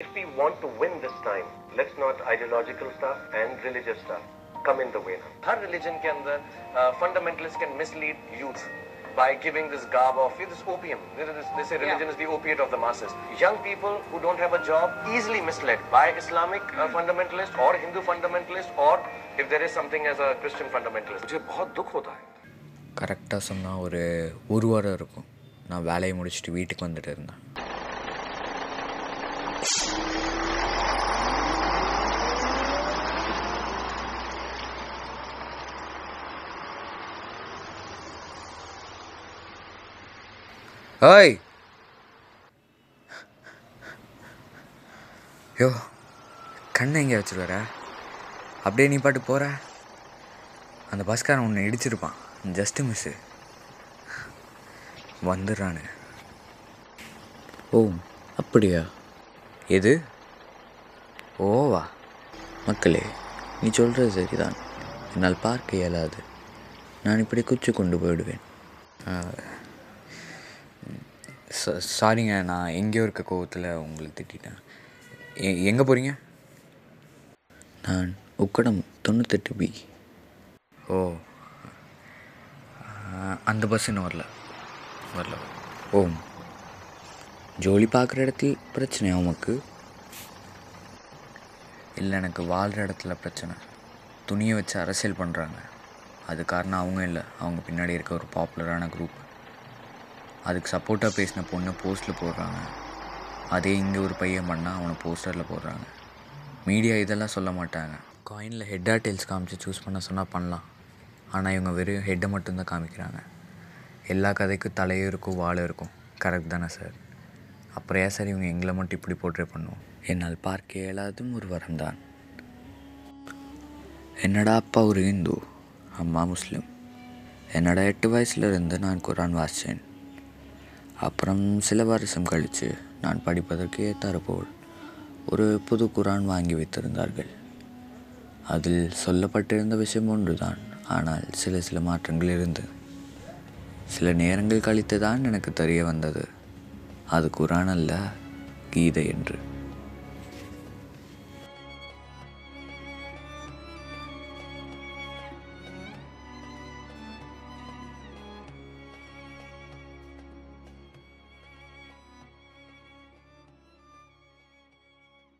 If we want to win this time, let's not ideological stuff and religious stuff come in the way now. Her religion के अंदर fundamentalists can mislead youth by giving this garb of this opium. This, this, they say religion is the opiate of the masses. Young people who don't have a job easily misled by Islamic uh, fundamentalist or Hindu fundamentalist or if there is something as a Christian fundamentalist. मुझे बहुत दुख होता है கரெக்டாக சொன்னால் ஒரு ஒரு வாரம் இருக்கும் நான் வேலையை முடிச்சுட்டு வீட்டுக்கு வந்துட்டு இருந்தேன் ஓய் யோ கண்ணை எங்கே வச்சுட்டு வர அப்படியே நீ பாட்டு போகிற அந்த பஸ்காரன் உன்னை இடிச்சிருப்பான். Just miss வந்துடுறானு. ஓ அப்படியா? எது? ஓவா? மக்களே நீ சொல்கிறது சரிதான். என்னால் பார்க்க இயலாது. நான் இப்படி குச்சி கொண்டு போயிடுவேன். ச- சாரிங்க நான் எங்கேயோ இருக்க கோவத்தில் உங்களை திட்டிட்டேன். எ- எங்கே போகிறீங்க நான் உக்கடம் தொண்ணூத்தெட்டு பி. ஓ. அந்த பஸ் இன்னும் வரல. வரல. ஓம் ஜோலி பார்க்குற இடத்தில் பிரச்சனையா உமக்கு? இல்லை எனக்கு வாழ்கிற இடத்துல பிரச்சனை. துணியை வச்சு அரசியல் பண்ணுறாங்க அது காரணம் அவங்க இல்லை. அவங்க பின்னாடி இருக்க ஒரு பாப்புலரான குரூப் அதுக்கு சப்போர்ட்டாக பேசின பொண்ணு போஸ்ட்டில் போடுறாங்க. அதே இங்கே ஒரு பையன் பண்ணால் அவனை போஸ்டரில் போடுறாங்க. மீடியா இதெல்லாம் சொல்ல மாட்டாங்க. காயினில் ஹெட்டாக டெல்ஸ் டெயில்ஸ் காமிச்சு சூஸ் பண்ண சொன்னால் பண்ணலாம். ஆனால் இவங்க வெறும் ஹெட்டை மட்டும்தான் காமிக்கிறாங்க. எல்லா கதைக்கும் தலையும் இருக்கும் வாழும் இருக்கும். கரெக்ட் தானே சார் அப்புறம் ஏன் சார் இவங்க எங்களை மட்டும் இப்படி போர்ட்ரே பண்ணுவோம் என்னால் பார்க்க இயலாதும் ஒரு வரம்தான் என்னடா அப்பா ஒரு இந்து அம்மா முஸ்லீம். என்னடா எட்டு வயசுலேருந்து நான் குரான் வாசித்தேன் அப்புறம் சில வருஷம் கழித்து நான் படிப்பதற்கு ஏற்றாற்போல் ஒரு புது குரான் வாங்கி வைத்திருந்தார்கள். அதில் சொல்லப்பட்டிருந்த விஷயம் ஒன்றுதான் ஆனால் சில சில மாற்றங்கள் இருந்தது சில நேரங்கள் கழித்து தான் எனக்கு தெரிய வந்தது அது குரான் அல்ல கீதை என்று.